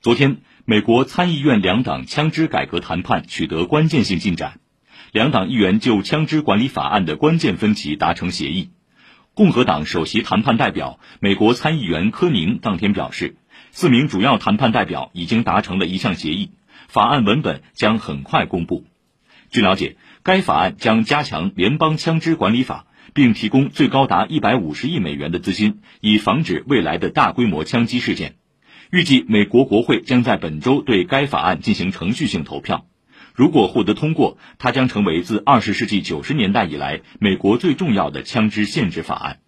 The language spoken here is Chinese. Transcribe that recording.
昨天，美国参议院两党枪支改革谈判取得关键性进展，两党议员就枪支管理法案的关键分歧达成协议。共和党首席谈判代表美国参议员科宁当天表示，四名主要谈判代表已经达成了一项协议，法案文本将很快公布。据了解，该法案将加强联邦枪支管理法，并提供最高达一百五十亿美元的资金，以防止未来的大规模枪击事件。预计美国国会将在本周对该法案进行程序性投票。如果获得通过，它将成为自二十世纪九十年代以来美国最重要的枪支限制法案。